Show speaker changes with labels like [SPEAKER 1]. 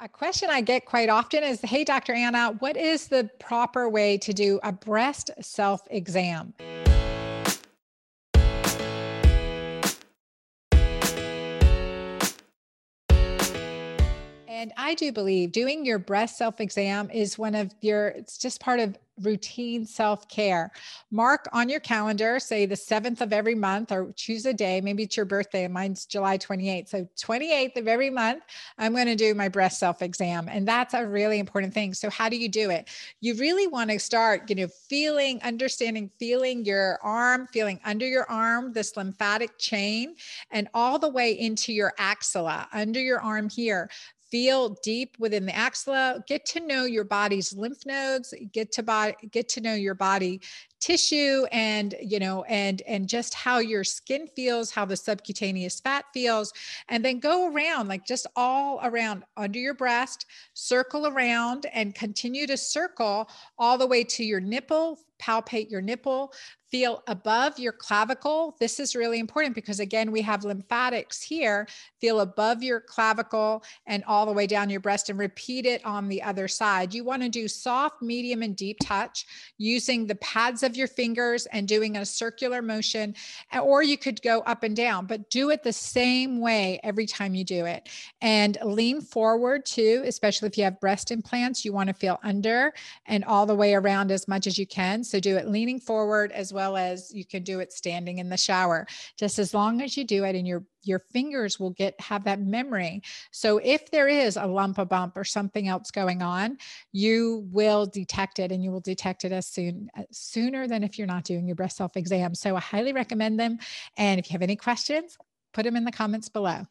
[SPEAKER 1] a question I get quite often is Hey, Dr. Anna, what is the proper way to do a breast self exam? And I do believe doing your breast self exam is one of your, it's just part of routine self care. Mark on your calendar, say the 7th of every month, or choose a day. Maybe it's your birthday. Mine's July 28th. So, 28th of every month, I'm going to do my breast self exam. And that's a really important thing. So, how do you do it? You really want to start, you know, feeling, understanding, feeling your arm, feeling under your arm, this lymphatic chain, and all the way into your axilla, under your arm here feel deep within the axilla get to know your body's lymph nodes get to body get to know your body tissue and you know and and just how your skin feels how the subcutaneous fat feels and then go around like just all around under your breast circle around and continue to circle all the way to your nipple palpate your nipple feel above your clavicle. This is really important because, again, we have lymphatics here. Feel above your clavicle and all the way down your breast and repeat it on the other side. You want to do soft, medium, and deep touch using the pads of your fingers and doing a circular motion, or you could go up and down, but do it the same way every time you do it. And lean forward too, especially if you have breast implants. You want to feel under and all the way around as much as you can. So do it leaning forward as well as you can do it standing in the shower just as long as you do it and your your fingers will get have that memory. So if there is a lump a bump or something else going on you will detect it and you will detect it as soon uh, sooner than if you're not doing your breast self exam so i highly recommend them and if you have any questions put them in the comments below